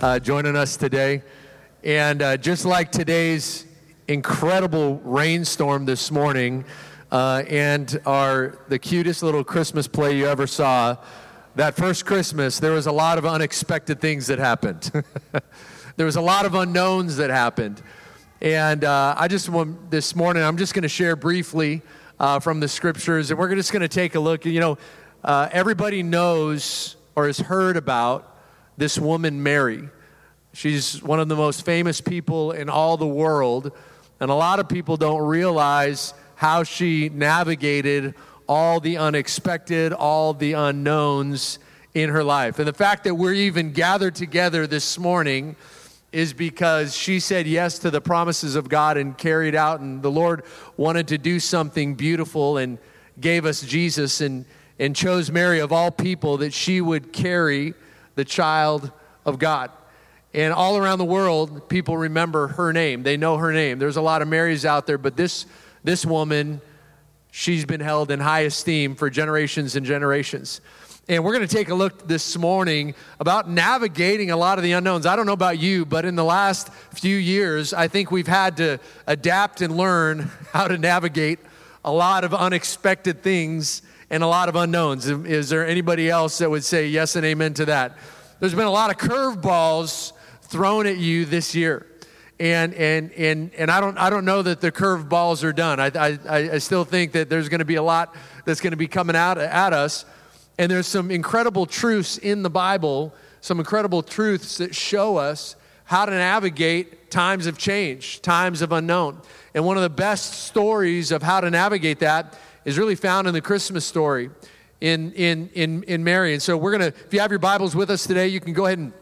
uh, joining us today. And uh, just like today's incredible rainstorm this morning, uh, and our the cutest little Christmas play you ever saw, that first Christmas, there was a lot of unexpected things that happened. there was a lot of unknowns that happened. And uh, I just want this morning, I'm just going to share briefly uh, from the scriptures, and we're just going to take a look. You know, uh, everybody knows or has heard about this woman, Mary. She's one of the most famous people in all the world, and a lot of people don't realize how she navigated all the unexpected, all the unknowns in her life. And the fact that we're even gathered together this morning is because she said yes to the promises of God and carried out, and the Lord wanted to do something beautiful and gave us Jesus and, and chose Mary of all people that she would carry the child of God. And all around the world, people remember her name. They know her name. There's a lot of Marys out there, but this, this woman, she's been held in high esteem for generations and generations. And we're going to take a look this morning about navigating a lot of the unknowns. I don't know about you, but in the last few years, I think we've had to adapt and learn how to navigate a lot of unexpected things and a lot of unknowns. Is there anybody else that would say yes and amen to that? There's been a lot of curveballs thrown at you this year. And, and, and, and I, don't, I don't know that the curveballs are done. I, I, I still think that there's going to be a lot that's going to be coming out at us. And there's some incredible truths in the Bible, some incredible truths that show us how to navigate times of change, times of unknown. And one of the best stories of how to navigate that is really found in the Christmas story in, in, in, in Mary. And so we're going to, if you have your Bibles with us today, you can go ahead and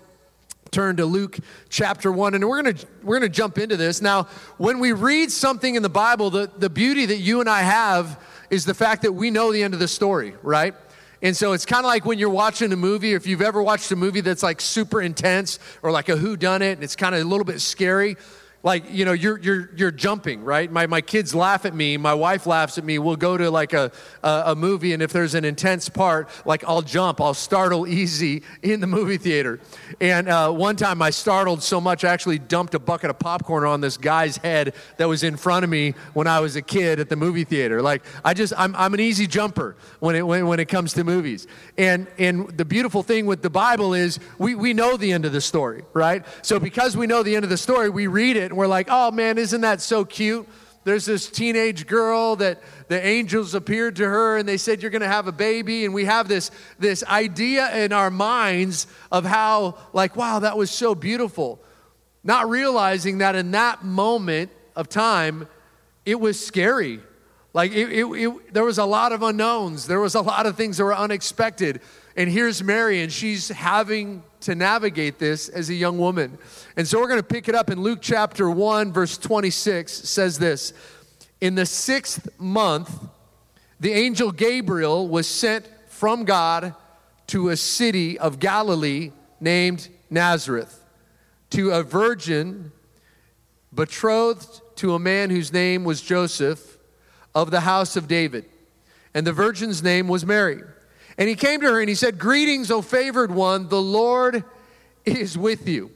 turn to Luke chapter 1 and we're going to we're going to jump into this. Now, when we read something in the Bible, the, the beauty that you and I have is the fact that we know the end of the story, right? And so it's kind of like when you're watching a movie, if you've ever watched a movie that's like super intense or like a who done it and it's kind of a little bit scary like you know you're you're you're jumping right? My, my kids laugh at me my wife laughs at me we'll go to like a, a, a movie and if there's an intense part like i'll jump i'll startle easy in the movie theater. And uh, one time i startled so much i actually dumped a bucket of popcorn on this guy's head that was in front of me when i was a kid at the movie theater. Like i just i'm, I'm an easy jumper when it when, when it comes to movies. And and the beautiful thing with the bible is we we know the end of the story right? So because we know the end of the story we read it and we're like, oh man, isn't that so cute? There's this teenage girl that the angels appeared to her and they said, You're going to have a baby. And we have this, this idea in our minds of how, like, wow, that was so beautiful. Not realizing that in that moment of time, it was scary. Like, it, it, it, there was a lot of unknowns, there was a lot of things that were unexpected. And here's Mary, and she's having to navigate this as a young woman. And so we're going to pick it up in Luke chapter 1, verse 26 says this In the sixth month, the angel Gabriel was sent from God to a city of Galilee named Nazareth to a virgin betrothed to a man whose name was Joseph of the house of David. And the virgin's name was Mary. And he came to her and he said, Greetings, O favored one, the Lord is with you.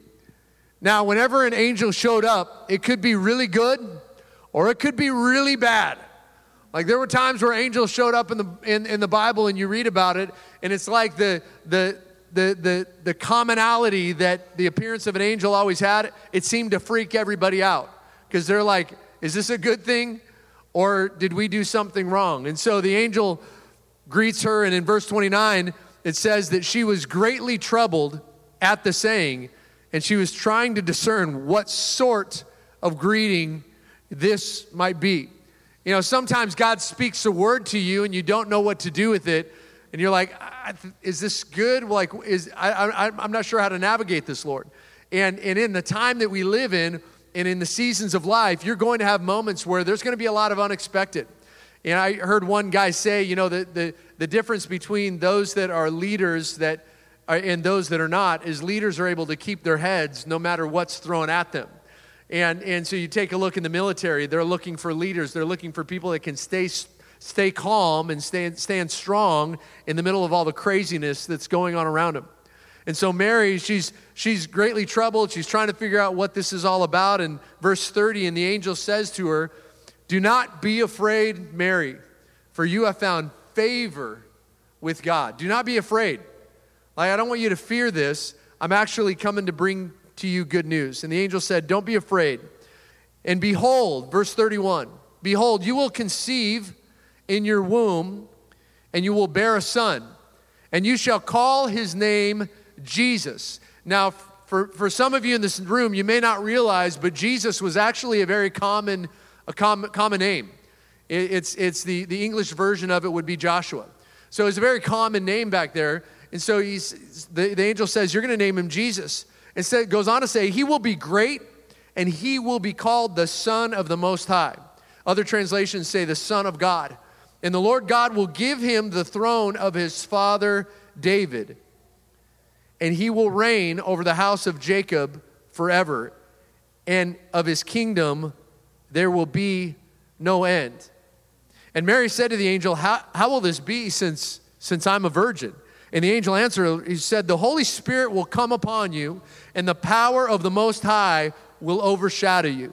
Now, whenever an angel showed up, it could be really good or it could be really bad. Like there were times where angels showed up in the, in, in the Bible and you read about it, and it's like the, the, the, the, the commonality that the appearance of an angel always had, it seemed to freak everybody out. Because they're like, is this a good thing? Or did we do something wrong? And so the angel greets her, and in verse 29, it says that she was greatly troubled at the saying, and she was trying to discern what sort of greeting this might be. You know, sometimes God speaks a word to you and you don't know what to do with it, and you're like, "Is this good?" Like, is I, I, I'm not sure how to navigate this, Lord. And and in the time that we live in, and in the seasons of life, you're going to have moments where there's going to be a lot of unexpected. And I heard one guy say, you know, the, the, the difference between those that are leaders that are, and those that are not is leaders are able to keep their heads no matter what's thrown at them. And, and so you take a look in the military, they're looking for leaders. They're looking for people that can stay, stay calm and stay, stand strong in the middle of all the craziness that's going on around them. And so Mary, she's, she's greatly troubled. She's trying to figure out what this is all about. And verse 30, and the angel says to her, Do not be afraid, Mary, for you have found favor with God. Do not be afraid. Like, I don't want you to fear this. I'm actually coming to bring to you good news. And the angel said, Don't be afraid. And behold, verse 31 Behold, you will conceive in your womb, and you will bear a son, and you shall call his name Jesus. Now, for, for some of you in this room, you may not realize, but Jesus was actually a very common, a com- common name. It, it's, it's the, the English version of it would be Joshua. So it's a very common name back there. And so he's, the, the angel says, You're going to name him Jesus. Instead, goes on to say, He will be great and he will be called the Son of the Most High. Other translations say the Son of God. And the Lord God will give him the throne of his father David and he will reign over the house of Jacob forever, and of his kingdom there will be no end. And Mary said to the angel, How, how will this be since, since I'm a virgin? And the angel answered, He said, The Holy Spirit will come upon you, and the power of the Most High will overshadow you.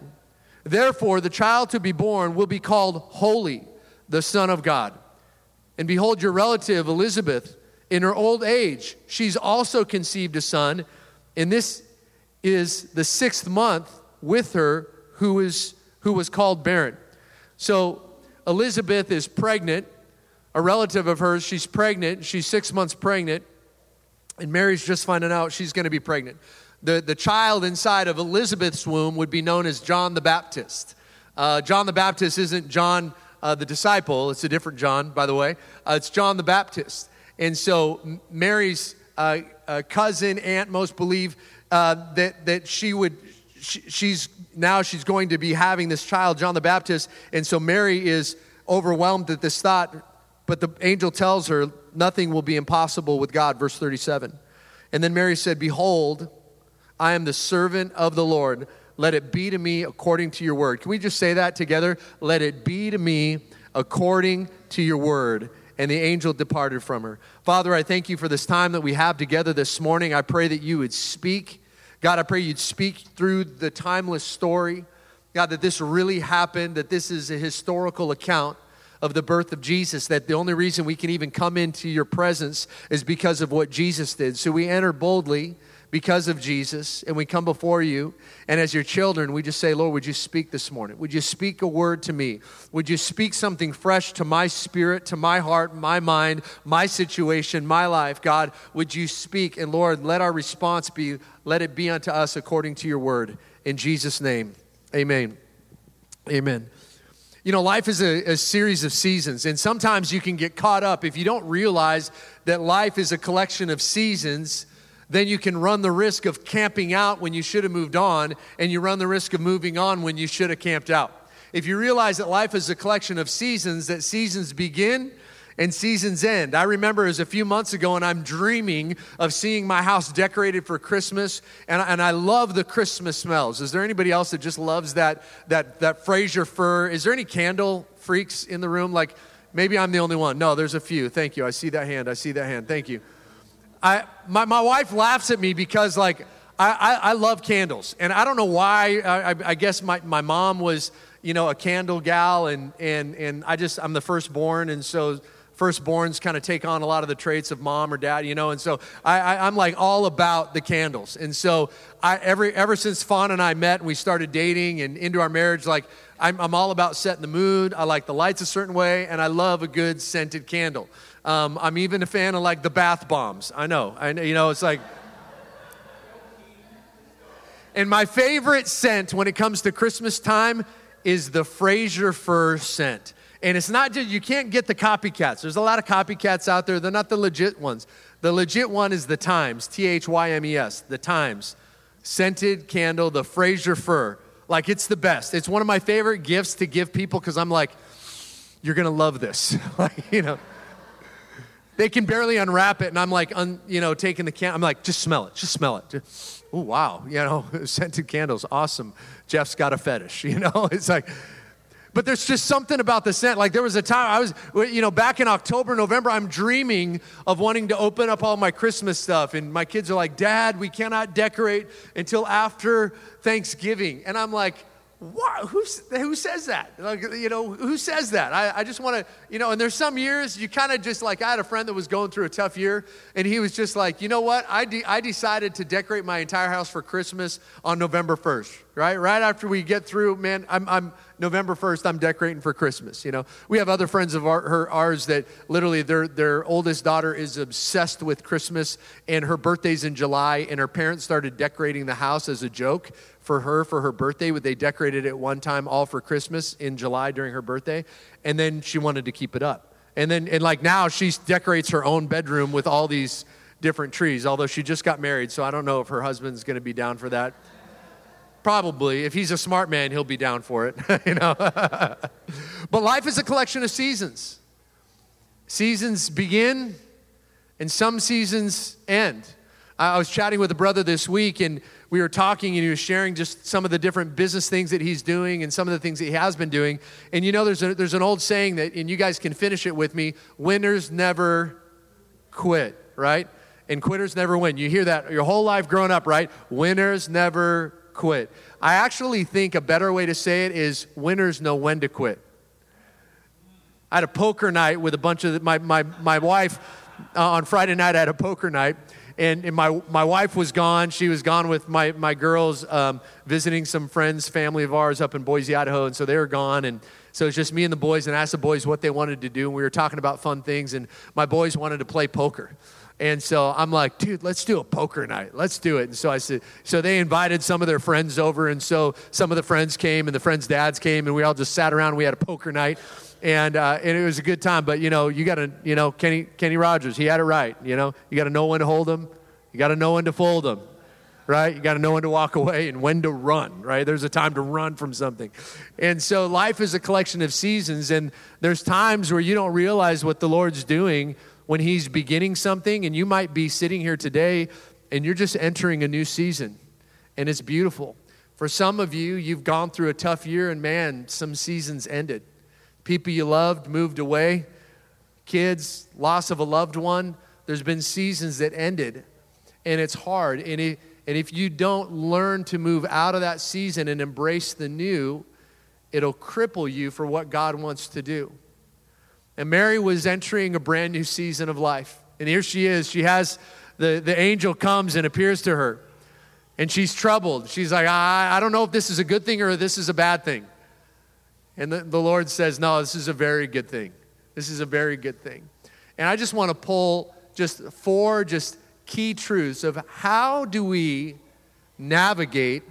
Therefore, the child to be born will be called Holy, the Son of God. And behold, your relative Elizabeth in her old age, she's also conceived a son, and this is the sixth month with her who, is, who was called barren. So Elizabeth is pregnant, a relative of hers, she's pregnant, she's six months pregnant, and Mary's just finding out she's going to be pregnant. The, the child inside of Elizabeth's womb would be known as John the Baptist. Uh, John the Baptist isn't John uh, the disciple, it's a different John, by the way. Uh, it's John the Baptist. And so Mary's uh, uh, cousin, aunt, most believe uh, that, that she would, she, she's now she's going to be having this child, John the Baptist. And so Mary is overwhelmed at this thought, but the angel tells her nothing will be impossible with God, verse 37. And then Mary said, Behold, I am the servant of the Lord. Let it be to me according to your word. Can we just say that together? Let it be to me according to your word and the angel departed from her. Father, I thank you for this time that we have together this morning. I pray that you would speak. God, I pray you'd speak through the timeless story. God, that this really happened, that this is a historical account of the birth of Jesus, that the only reason we can even come into your presence is because of what Jesus did. So we enter boldly because of Jesus, and we come before you. And as your children, we just say, Lord, would you speak this morning? Would you speak a word to me? Would you speak something fresh to my spirit, to my heart, my mind, my situation, my life? God, would you speak? And Lord, let our response be, let it be unto us according to your word. In Jesus' name, amen. Amen. You know, life is a, a, series of seasons, and sometimes you can get caught up if you don't realize that life is a collection of seasons then you can run the risk of camping out when you should have moved on, and you run the risk of moving on when you should have camped out. If you realize that life is a collection of seasons, that seasons begin and seasons end. I remember it was a few months ago, and I'm dreaming of seeing my house decorated for Christmas, and, and I love the Christmas smells. Is there anybody else that just loves that, that, that Fraser fir? Is there any candle freaks in the room? Like, maybe I'm the only one. No, there's a few. Thank you. I see that hand. I see that hand. Thank you. I, my, my wife laughs at me because, like, I, I, I love candles. And I don't know why. I, I guess my, my mom was, you know, a candle gal, and, and, and I just, I'm the firstborn, and so firstborns kind of take on a lot of the traits of mom or dad, you know, and so I, am like all about the candles. And so I, every, ever since Fawn and I met and we started dating and into our marriage, like I'm, I'm all about setting the mood. I like the lights a certain way, and I love a good scented candle. Um, I'm even a fan of like the bath bombs. I know, I know, you know, it's like. And my favorite scent when it comes to Christmas time is the Fraser fir scent. And it's not just, you can't get the copycats. There's a lot of copycats out there. They're not the legit ones. The legit one is the Thymes, T H Y M E S, the Thymes. Scented candle, the Fraser fir. Like it's the best. It's one of my favorite gifts to give people because I'm like, you're going to love this. like, you know they can barely unwrap it, and I'm like, un, you know, taking the can. I'm like, just smell it, just smell it. oh wow, you know, scented candles, awesome. Jeff's got a fetish, you know. It's like, But there's just something about the scent. Like there was a time I was, you know, back in October, November, I'm dreaming of wanting to open up all my Christmas stuff. And my kids are like, Dad, we cannot decorate until after Thanksgiving. And I'm like, what? Who, who says that? Like, you know, who says that? I, I just want to, you know, and there's some years you kind of just like, I had a friend that was going through a tough year, and he was just like, you know what? I, de- I decided to decorate my entire house for Christmas on November 1st, right? Right after we get through, man, I'm, I'm November 1st, I'm decorating for Christmas, you know. We have other friends of our, her, ours that literally their, their oldest daughter is obsessed with Christmas, and her birthday's in July, and her parents started decorating the house as a joke for her for her birthday. They decorated it one time all for Christmas in July during her birthday, and then she wanted to keep it up. And then and like now she decorates her own bedroom with all these different trees. Although she just got married, so I don't know if her husband's going to be down for that. Probably, if he's a smart man, he'll be down for it, you know. but life is a collection of seasons. Seasons begin and some seasons end. I was chatting with a brother this week and we were talking and he was sharing just some of the different business things that he's doing and some of the things that he has been doing. And you know, there's, a, there's an old saying that, and you guys can finish it with me winners never quit, right? And quitters never win. You hear that your whole life growing up, right? Winners never quit. I actually think a better way to say it is winners know when to quit. I had a poker night with a bunch of the, my, my, my wife uh, on Friday night. I had a poker night and, and, my, my wife was gone. She was gone with my, my girls um, visiting some friends, family of ours up in Boise, Idaho. And so they were gone. And so it's just me and the boys, and I asked the boys what they wanted to do. And we were talking about fun things. And my boys wanted to play poker. And so I'm like, dude, let's do a poker night. Let's do it. And so I said, so they invited some of their friends over. And so some of the friends came and the friends' dads came and we all just sat around. we had a poker night and uh, and it was a good time. But you know, you got to you know Kenny Kenny Rogers, he had it right. You know, you got to know when to hold them, you got to know when to fold them, right? You got to know when to walk away and when to run, right? There's a time to run from something, and so life is a collection of seasons, and there's times where you don't realize what the Lord's doing when He's beginning something, and you might be sitting here today and you're just entering a new season, and it's beautiful. For some of you, you've gone through a tough year, and man, some seasons ended people you loved moved away, kids, loss of a loved one. There's been seasons that ended, and it's hard. And, it, and if you don't learn to move out of that season and embrace the new, it'll cripple you for what God wants to do. And Mary was entering a brand new season of life. And here she is. She has the, the angel comes and appears to her. And she's troubled. She's like, I, I don't know if this is a good thing or this is a bad thing. And the, the Lord says, No, this is a very good thing. This is a very good thing. And I just want to pull just four just key truths of how do we navigate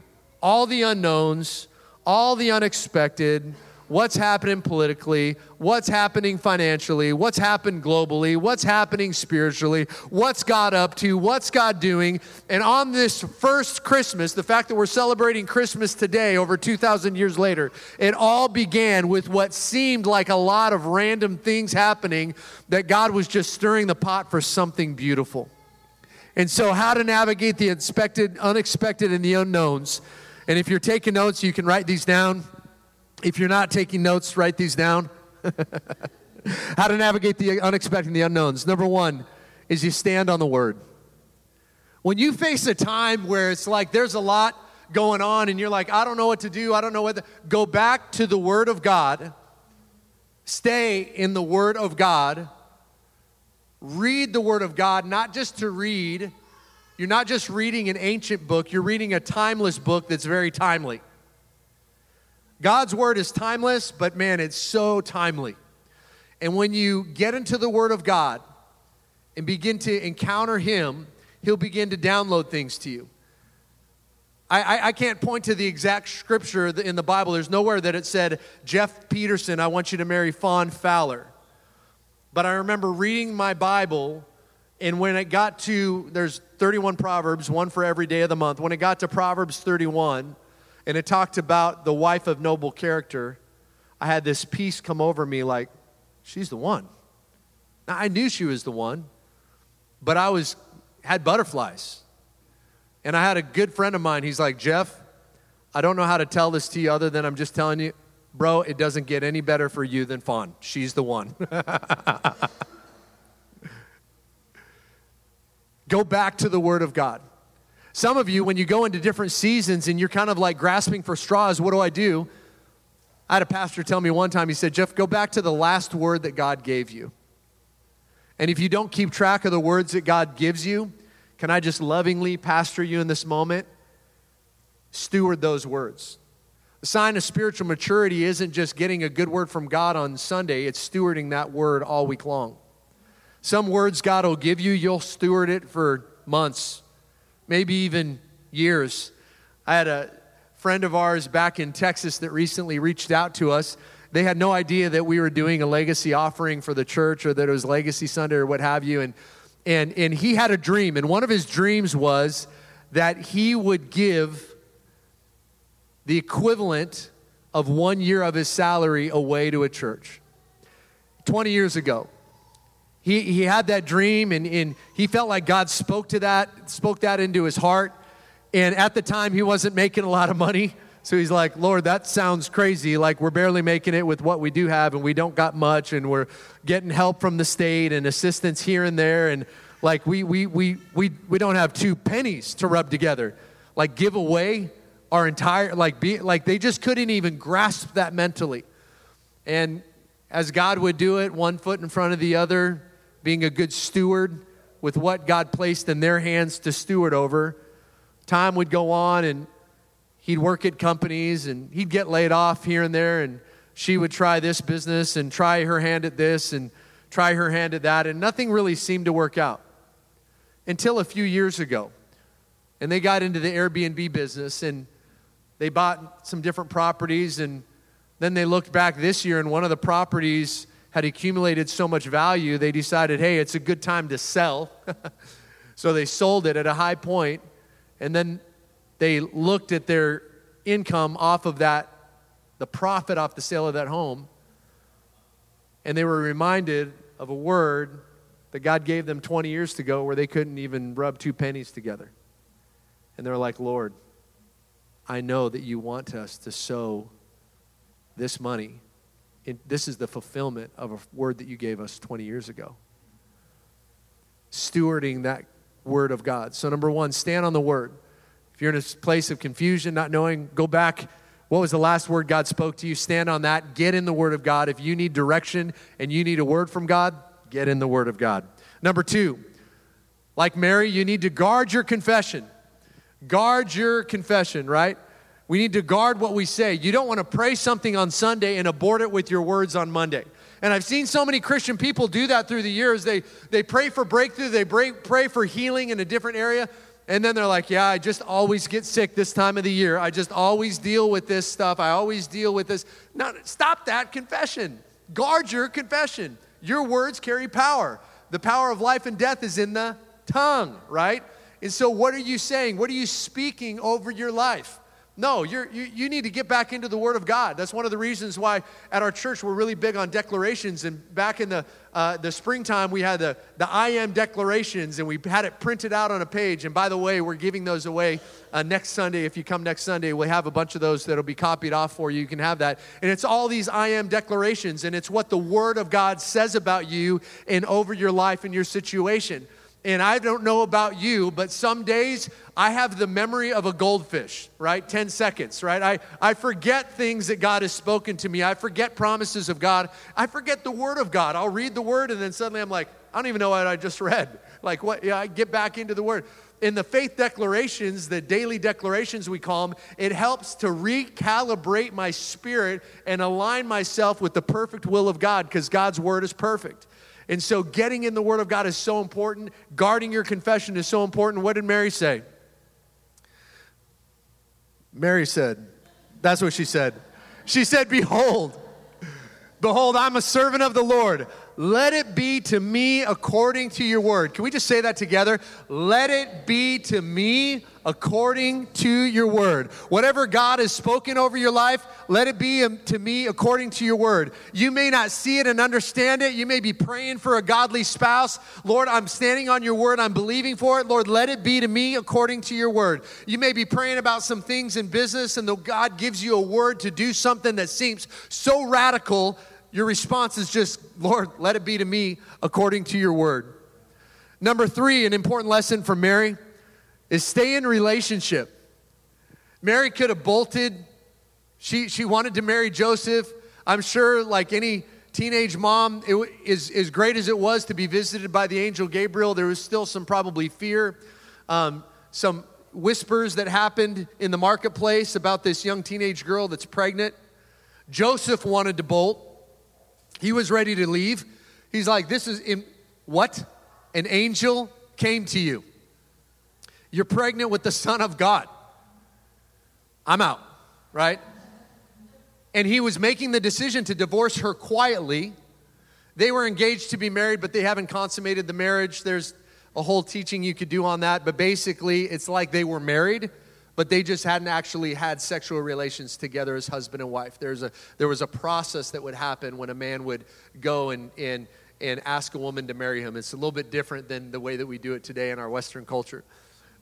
all the unknowns, all the unexpected, what's happening politically, what's happening financially, what's happened globally, what's happening spiritually, what's God up to, what's God doing. And on this first Christmas, the fact that we're celebrating Christmas today, over 2,000 years later, it all began with what seemed like a lot of random things happening that God was just stirring the pot for something beautiful. And so, how to navigate the expected, unexpected, and the unknowns. And if you're taking notes, you can write these down. If you're not taking notes, write these down. How to navigate the unexpected and the unknowns. Number one is you stand on the word. When you face a time where it's like there's a lot going on and you're like, I don't know what to do, I don't know what to, go back to the word of God, stay in the word of God, read the word of God, not just to read. You're not just reading an ancient book, you're reading a timeless book that's very timely. God's word is timeless, but man, it's so timely. And when you get into the word of God and begin to encounter Him, He'll begin to download things to you. I, I, I, can't point to the exact scripture in the Bible. There's nowhere that it said, Jeff Peterson, I want you to marry Fawn Fowler. But I remember reading my Bible, and when it got to, there's 31 Proverbs, one for every day of the month. When it got to Proverbs 31, and it talked about the wife of noble character, I had this peace come over me like, she's the one. Now, I knew she was the one, but I was had butterflies. And I had a good friend of mine, he's like, Jeff, I don't know how to tell this to you other than I'm just telling you, bro, it doesn't get any better for you than Fawn. She's the one. go back to the Word of God. Some of you, when you go into different seasons and you're kind of like grasping for straws, what do I do? I had a pastor tell me one time, he said, Jeff, go back to the last word that God gave you. And if you don't keep track of the words that God gives you, can I just lovingly pastor you in this moment? Steward those words. The sign of spiritual maturity isn't just getting a good word from God on Sunday, it's stewarding that word all week long. Some words God will give you, you'll steward it for months, maybe even years. I had a friend of ours back in Texas that recently reached out to us. They had no idea that we were doing a legacy offering for the church or that it was Legacy Sunday or what have you. And, and, and he had a dream, and one of his dreams was that he would give the equivalent of one year of his salary away to a church. 20 years ago, he, he had that dream and, and he felt like God spoke to that, spoke that into his heart. And at the time, he wasn't making a lot of money. So he's like, Lord, that sounds crazy. Like we're barely making it with what we do have, and we don't got much, and we're getting help from the state and assistance here and there. And like we we we we we don't have two pennies to rub together. Like give away our entire like be like they just couldn't even grasp that mentally and as god would do it one foot in front of the other being a good steward with what god placed in their hands to steward over. Time would go on and he'd work at companies and he'd get laid off here and there and she would try this business and try her hand at this and try her hand at that and nothing really seemed to work out until a few years ago. And they got into the airbnb business and they bought some different properties, and then they looked back this year, and one of the properties had accumulated so much value, they decided, hey, it's a good time to sell. so they sold it at a high point, and then they looked at their income off of that, the profit off the sale of that home, and they were reminded of a word that God gave them 20 years ago where they couldn't even rub two pennies together. And they're like, Lord, I know that you want us to sow this money. This is the fulfillment of a word that you gave us 20 years ago. Stewarding that word of God. So, number one, stand on the word. If you're in a place of confusion, not knowing, go back. What was the last word God spoke to you? Stand on that. Get in the word of God. If you need direction and you need a word from God, get in the word of God. Number two, like Mary, you need to guard your confession. Guard your confession, right? We need to guard what we say. You don't want to pray something on Sunday and abort it with your words on Monday. And I've seen so many Christian people do that through the years. They, they pray for breakthrough, they pray for healing in a different area, and then they're like, Yeah, I just always get sick this time of the year. I just always deal with this stuff. I always deal with this. No, stop that confession. Guard your confession. Your words carry power. The power of life and death is in the tongue, right? And so, what are you saying? What are you speaking over your life? No, you you, need to get back into the Word of God. That's one of the reasons why at our church we're really big on declarations. And back in the, uh, the springtime, we had the, the I am declarations, and we had it printed out on a page. And by the way, we're giving those away uh, next Sunday. If you come next Sunday, we'll have a bunch of those that'll be copied off for you. You can have that. And it's all these I am declarations, and it's what the Word of God says about you and over your life and your situation. And I don't know about you, but some days I have the memory of a goldfish, right? 10 seconds, right? I, I forget things that God has spoken to me. I forget promises of God. I forget the word of God. I'll read the word and then suddenly I'm like, I don't even know what I just read. Like, what? Yeah, I get back into the word. In the faith declarations, the daily declarations we call them, it helps to recalibrate my spirit and align myself with the perfect will of God because God's word is perfect. And so getting in the Word of God is so important. Guarding your confession is so important. What did Mary say? Mary said, that's what she said. She said, Behold, behold, I'm a servant of the Lord. Let it be to me according to your word. Can we just say that together? Let it be to me according to your word. Whatever God has spoken over your life, let it be um, to me according to your word. You may not see it and understand it. You may be praying for a godly spouse. Lord, I'm standing on your word. I'm believing for it. Lord, let it be to me according to your word. You may be praying about some things in business, and though God gives you a word to do something that seems so radical, your response is just, Lord, let it be to me according to your word. Number three, an important lesson for Mary is stay in relationship. Mary could have bolted. She, she wanted to marry Joseph. I'm sure, like any teenage mom, it, is, as great as it was to be visited by the angel Gabriel, there was still some probably fear, um, some whispers that happened in the marketplace about this young teenage girl that's pregnant. Joseph wanted to bolt. He was ready to leave. He's like, This is in what? An angel came to you. You're pregnant with the Son of God. I'm out, right? And he was making the decision to divorce her quietly. They were engaged to be married, but they haven't consummated the marriage. There's a whole teaching you could do on that, but basically, it's like they were married, but they just hadn't actually had sexual relations together as husband and wife. There's a, there was a process that would happen when a man would go and, and, and ask a woman to marry him. It's a little bit different than the way that we do it today in our Western culture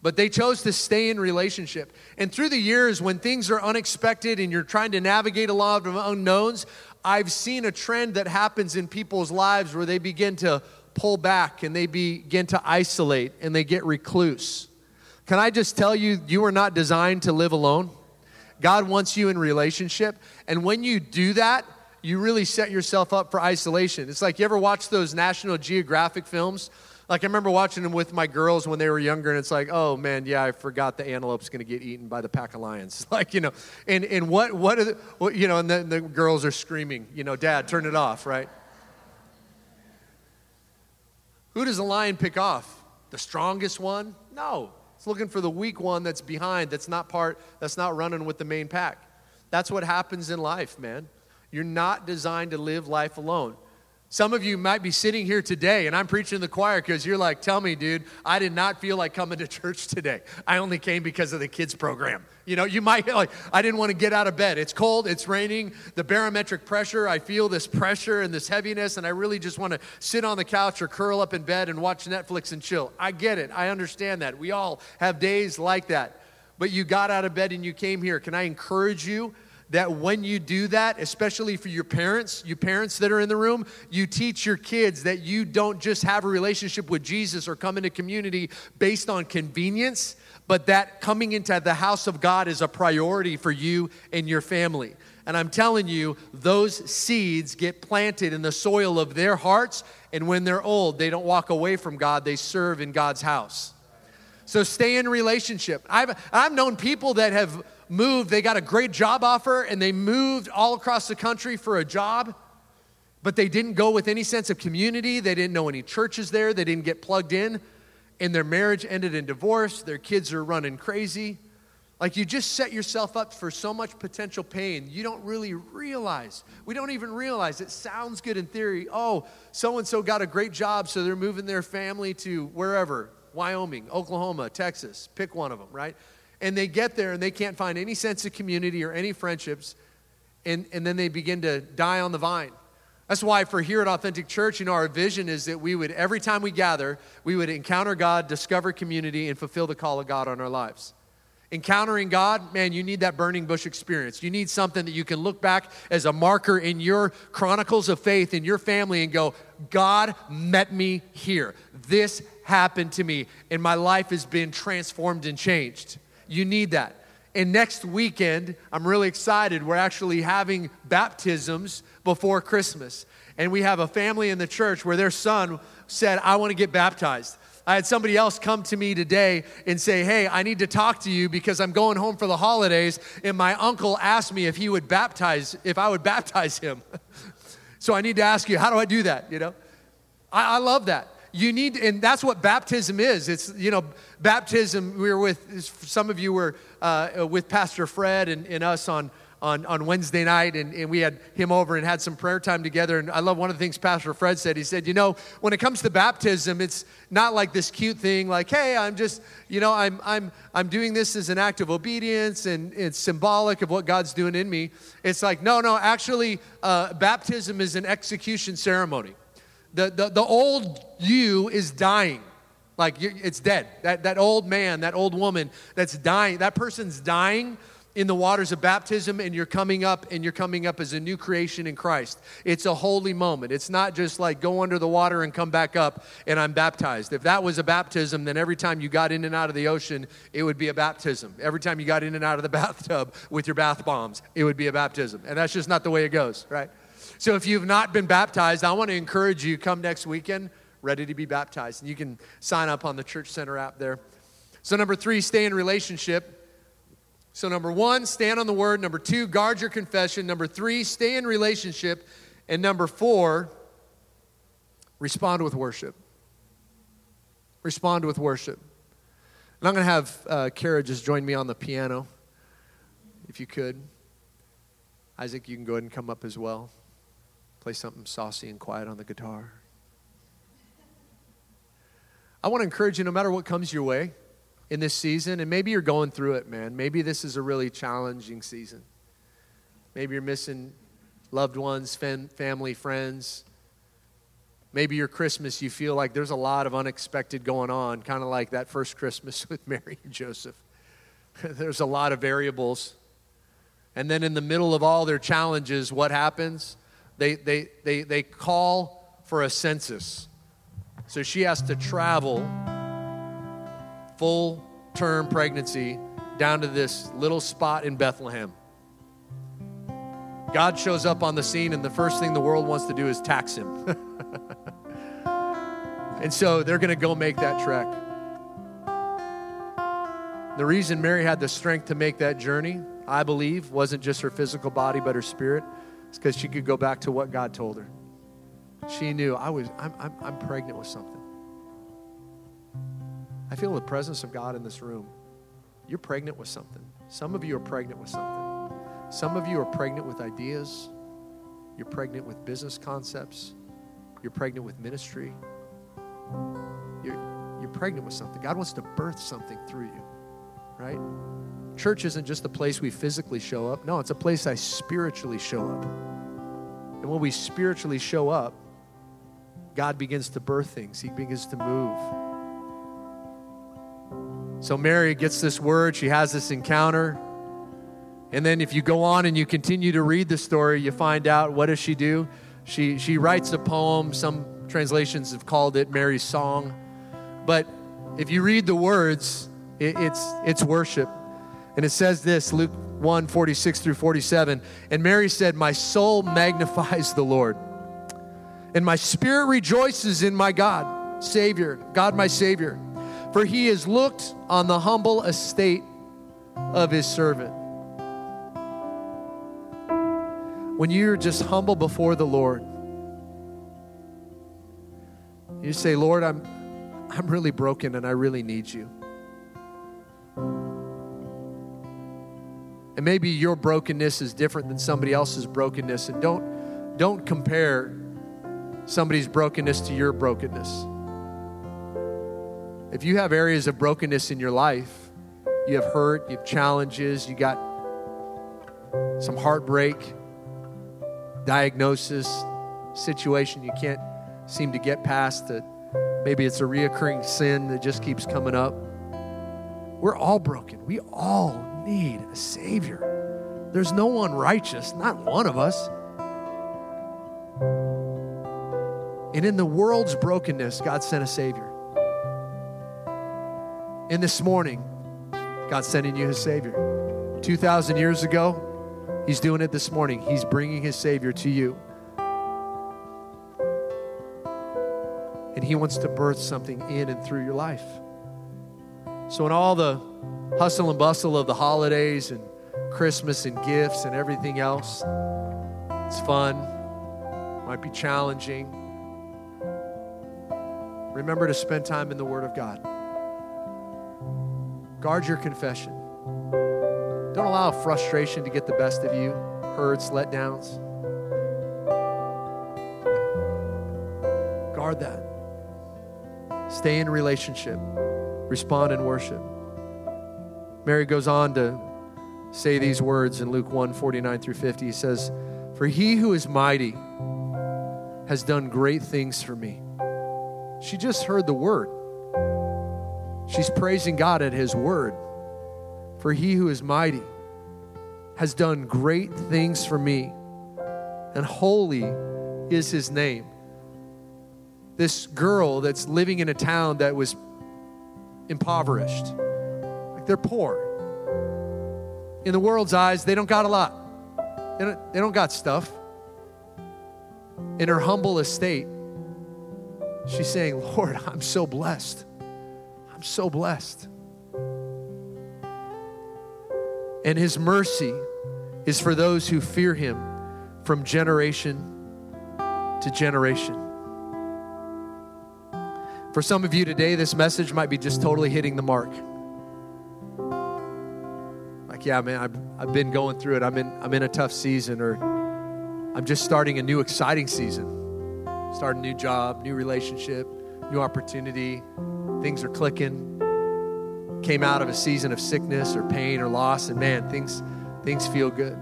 but they chose to stay in relationship. And through the years, when things are unexpected and you're trying to navigate a lot of unknowns, I've seen a trend that happens in people's lives where they begin to pull back and they begin to isolate and they get recluse. Can I just tell you, you are not designed to live alone? God wants you in relationship. And when you do that, you really set yourself up for isolation. It's like you ever watch those National Geographic films like I remember watching them with my girls when they were younger, and it's like, oh man, yeah, I forgot the antelope's to get eaten by the pack of lions. Like you know, and and what what, are the, what you know, and then the girls are screaming, you know, Dad, turn it off, right? Who does a lion pick off? The strongest one? No, looking for the weak one that's behind, that's not part, that's not running with the main pack. That's what happens in life, man. You're not designed to live life alone. Some of you might be sitting here today, and I'm preaching the choir because you're like, tell me, dude, I did not feel like coming to church today. I only came because of the kids' program. You know, you might like, I didn't want to get out of bed. It's cold, it's raining, the barometric pressure, I feel this pressure and this heaviness, and I really just want to sit on the couch or curl up in bed and watch Netflix and chill. I get it. I understand that. We all have days like that. But you got out of bed and you came here. Can I encourage you? That when you do that, especially for your parents, you parents that are in the room, you teach your kids that you don't just have a relationship with Jesus or come into community based on convenience, but that coming into the house of God is a priority for you and your family. And I'm telling you, those seeds get planted in the soil of their hearts, and when they're old, they don't walk away from God, they serve in God's house. So stay in relationship. I've, I've known people that have moved, they got a great job offer and they moved all across the country for a job, but they didn't go with any sense of community. They didn't know any churches there. They didn't get plugged in. And their marriage ended in divorce. Their kids are running crazy. Like you just set yourself up for so much potential pain. You don't really realize. We don't even realize. It sounds good in theory. Oh, so and so got a great job, so they're moving their family to wherever Wyoming, Oklahoma, Texas. Pick one of them, right? And they get there and they can't find any sense of community or any friendships, and, and then they begin to die on the vine. That's why for here at Authentic Church, you know, our vision is that we would, every time we gather, we would encounter God, discover community, and fulfill the call of God on our lives. Encountering God, man, you need that burning bush experience. You need something that you can look back as a marker in your chronicles of faith in your family and go, God met me here. This happened to me, and my life has been transformed and changed. You need that. And next weekend, I'm really excited. We're actually having baptisms before Christmas. And we have a family in the church where their son said, I want to get baptized. I had somebody else come to me today and say, Hey, I need to talk to you because I'm going home for the holidays. And my uncle asked me if he would baptize, if I would baptize him. so I need to ask you, how do I do that? You know, I, I love that you need and that's what baptism is it's you know baptism we were with some of you were uh, with pastor fred and, and us on on, on Wednesday night, and, and we had him over and had some prayer time together. And I love one of the things Pastor Fred said. He said, You know, when it comes to baptism, it's not like this cute thing, like, hey, I'm just, you know, I'm, I'm, I'm doing this as an act of obedience and it's symbolic of what God's doing in me. It's like, no, no, actually, uh, baptism is an execution ceremony. The, the, the old you is dying. Like it's dead. That, that old man, that old woman that's dying, that person's dying in the waters of baptism and you're coming up and you're coming up as a new creation in Christ. It's a holy moment. It's not just like go under the water and come back up and I'm baptized. If that was a baptism, then every time you got in and out of the ocean, it would be a baptism. Every time you got in and out of the bathtub with your bath bombs, it would be a baptism. And that's just not the way it goes, right? So if you've not been baptized, I want to encourage you come next weekend ready to be baptized. And you can sign up on the Church Center app there. So number 3, stay in relationship. So, number one, stand on the word. Number two, guard your confession. Number three, stay in relationship. And number four, respond with worship. Respond with worship. And I'm going to have uh, Kara just join me on the piano, if you could. Isaac, you can go ahead and come up as well. Play something saucy and quiet on the guitar. I want to encourage you no matter what comes your way, in this season, and maybe you're going through it, man. Maybe this is a really challenging season. Maybe you're missing loved ones, fam- family, friends. Maybe your Christmas, you feel like there's a lot of unexpected going on, kind of like that first Christmas with Mary and Joseph. there's a lot of variables. And then in the middle of all their challenges, what happens? They, they, they, they call for a census. So she has to travel full term pregnancy down to this little spot in Bethlehem. God shows up on the scene, and the first thing the world wants to do is tax him. and so they're going to go make that trek. The reason Mary had the strength to make that journey, I believe, wasn't just her physical body, but her spirit. It's because she could go back to what God told her. She knew I was, I'm, I'm, I'm pregnant with something. I feel the presence of God in this room. You're pregnant with something. Some of you are pregnant with something. Some of you are pregnant with ideas. You're pregnant with business concepts. You're pregnant with ministry. You're, you're pregnant with something. God wants to birth something through you, right? Church isn't just a place we physically show up. No, it's a place I spiritually show up. And when we spiritually show up, God begins to birth things, He begins to move. So Mary gets this word, she has this encounter. And then if you go on and you continue to read the story, you find out what does she do? She she writes a poem, some translations have called it Mary's song. But if you read the words, it, it's it's worship. And it says this, Luke 1, 46 through 47. And Mary said, My soul magnifies the Lord, and my spirit rejoices in my God, Savior, God my Savior for he has looked on the humble estate of his servant. When you're just humble before the Lord, you say, Lord, I'm, I'm really broken and I really need you. And maybe your brokenness is different than somebody else's brokenness. And don't, don't compare somebody's brokenness to your brokenness. If you have areas of brokenness in your life, you have hurt, you have challenges, you got some heartbreak, diagnosis, situation you can't seem to get past that maybe it's a reoccurring sin that just keeps coming up. We're all broken. We all need a Savior. There's no one righteous, not one of us. And in the world's brokenness, God sent a Savior. And this morning, God's sending you his Savior. 2,000 years ago, he's doing it this morning. He's bringing his Savior to you. And he wants to birth something in and through your life. So, in all the hustle and bustle of the holidays and Christmas and gifts and everything else, it's fun, might be challenging. Remember to spend time in the Word of God. Guard your confession. Don't allow frustration to get the best of you, hurts, letdowns. Guard that. Stay in relationship. Respond in worship. Mary goes on to say these words in Luke 1 49 through 50. He says, For he who is mighty has done great things for me. She just heard the word. She's praising God at his word. For he who is mighty has done great things for me, and holy is his name. This girl that's living in a town that was impoverished, like they're poor. In the world's eyes, they don't got a lot, they don't, they don't got stuff. In her humble estate, she's saying, Lord, I'm so blessed. I'm so blessed. And his mercy is for those who fear him from generation to generation. For some of you today, this message might be just totally hitting the mark. Like, yeah, man, I've, I've been going through it. I'm in, I'm in a tough season, or I'm just starting a new exciting season. Start a new job, new relationship, new opportunity. Things are clicking. Came out of a season of sickness or pain or loss, and man, things, things feel good.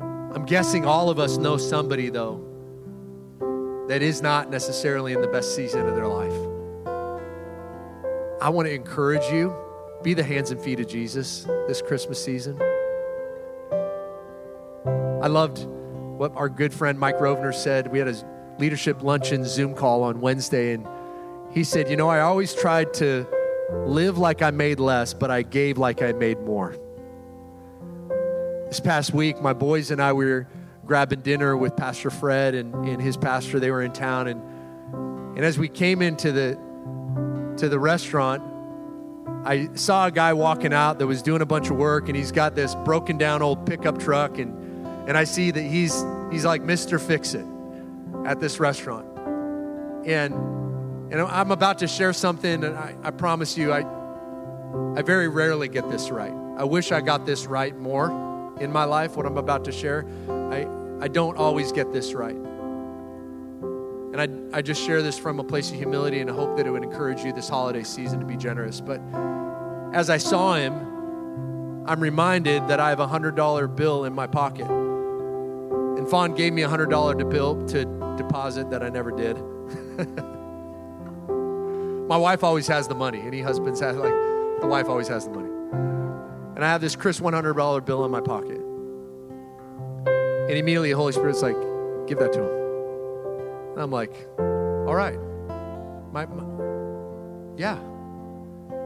I'm guessing all of us know somebody, though, that is not necessarily in the best season of their life. I want to encourage you be the hands and feet of Jesus this Christmas season. I loved what our good friend Mike Rovner said. We had a leadership luncheon Zoom call on Wednesday, and he said, You know, I always tried to live like I made less, but I gave like I made more. This past week, my boys and I we were grabbing dinner with Pastor Fred and, and his pastor. They were in town, and and as we came into the to the restaurant, I saw a guy walking out that was doing a bunch of work, and he's got this broken down old pickup truck, and and I see that he's he's like Mr. Fix It at this restaurant, and and I'm about to share something, and I, I promise you, I I very rarely get this right. I wish I got this right more in my life, what I'm about to share. I, I don't always get this right. And I, I just share this from a place of humility and I hope that it would encourage you this holiday season to be generous. But as I saw him, I'm reminded that I have a $100 bill in my pocket. And Fawn gave me a $100 to, bill to deposit that I never did. my wife always has the money. Any husbands have, like, the wife always has the money and I have this Chris $100 bill in my pocket. And immediately the Holy Spirit's like, give that to him. And I'm like, all right. My, my, yeah.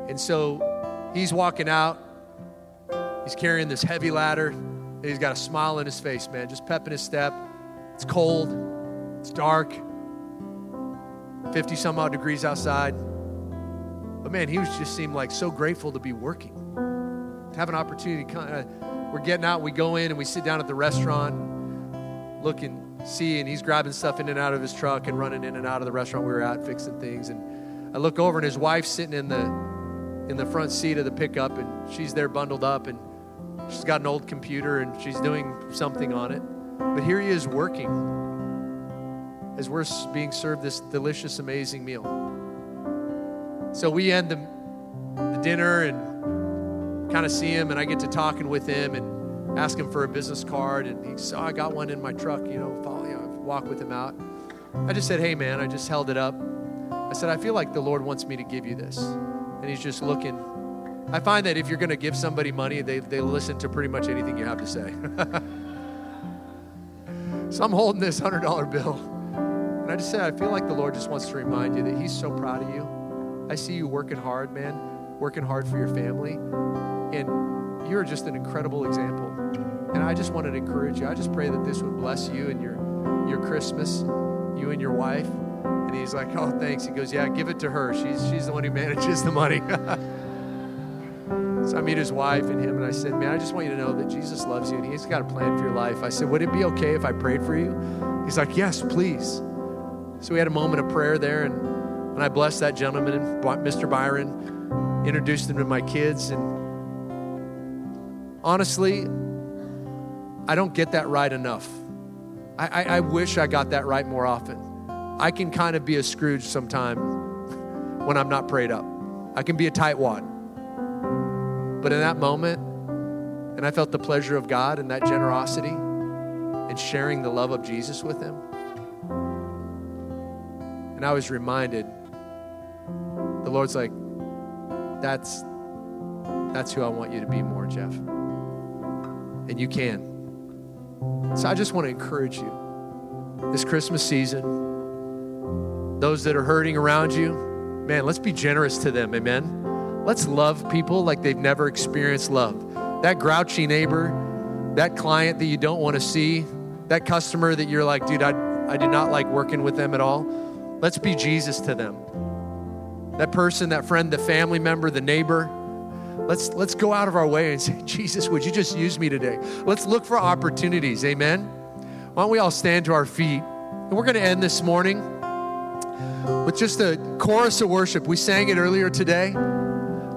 And so he's walking out. He's carrying this heavy ladder. And he's got a smile on his face, man, just pep in his step. It's cold. It's dark. 50 some odd degrees outside. But man, he was just seemed like so grateful to be working have an opportunity to come. Uh, we're getting out, we go in and we sit down at the restaurant, look and see, and he's grabbing stuff in and out of his truck and running in and out of the restaurant we were at, fixing things. And I look over and his wife's sitting in the in the front seat of the pickup and she's there bundled up and she's got an old computer and she's doing something on it. But here he is working as we're being served this delicious, amazing meal. So we end the, the dinner and kind of see him and I get to talking with him and ask him for a business card. And he said, oh, I got one in my truck, you know, follow, you know, walk with him out. I just said, hey, man, I just held it up. I said, I feel like the Lord wants me to give you this. And he's just looking. I find that if you're going to give somebody money, they, they listen to pretty much anything you have to say. so I'm holding this $100 bill. And I just said, I feel like the Lord just wants to remind you that He's so proud of you. I see you working hard, man, working hard for your family. And you're just an incredible example. And I just wanted to encourage you. I just pray that this would bless you and your, your Christmas, you and your wife. And he's like, Oh, thanks. He goes, Yeah, give it to her. She's, she's the one who manages the money. so I meet his wife and him, and I said, Man, I just want you to know that Jesus loves you and he's got a plan for your life. I said, Would it be okay if I prayed for you? He's like, Yes, please. So we had a moment of prayer there, and, and I blessed that gentleman, Mr. Byron, introduced him to my kids, and honestly, I don't get that right enough. I, I, I wish I got that right more often. I can kind of be a Scrooge sometime when I'm not prayed up. I can be a tightwad. But in that moment, and I felt the pleasure of God and that generosity and sharing the love of Jesus with him. And I was reminded, the Lord's like, that's that's who I want you to be more, Jeff. And you can. So I just want to encourage you this Christmas season, those that are hurting around you, man, let's be generous to them. Amen. Let's love people like they've never experienced love. That grouchy neighbor, that client that you don't want to see, that customer that you're like, dude, I, I do not like working with them at all. Let's be Jesus to them. That person, that friend, the family member, the neighbor, Let's, let's go out of our way and say, Jesus, would you just use me today? Let's look for opportunities. Amen. Why don't we all stand to our feet? And we're going to end this morning with just a chorus of worship. We sang it earlier today.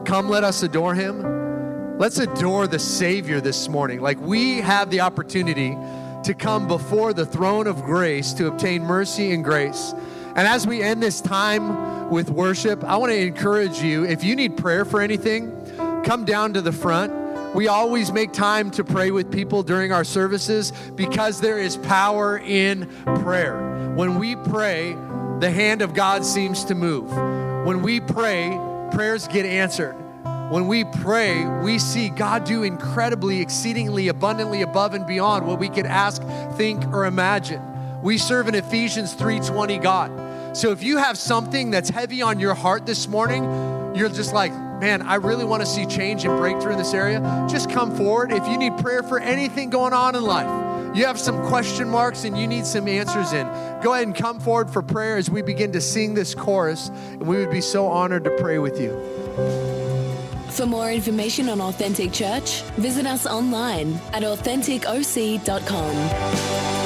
Come, let us adore him. Let's adore the Savior this morning. Like we have the opportunity to come before the throne of grace to obtain mercy and grace. And as we end this time with worship, I want to encourage you if you need prayer for anything, come down to the front. We always make time to pray with people during our services because there is power in prayer. When we pray, the hand of God seems to move. When we pray, prayers get answered. When we pray, we see God do incredibly, exceedingly, abundantly above and beyond what we could ask, think, or imagine. We serve an Ephesians 3:20 God. So if you have something that's heavy on your heart this morning, you're just like, man, I really want to see change and breakthrough in this area, just come forward. If you need prayer for anything going on in life, you have some question marks and you need some answers in, go ahead and come forward for prayer as we begin to sing this chorus. And we would be so honored to pray with you. For more information on Authentic Church, visit us online at AuthenticOC.com.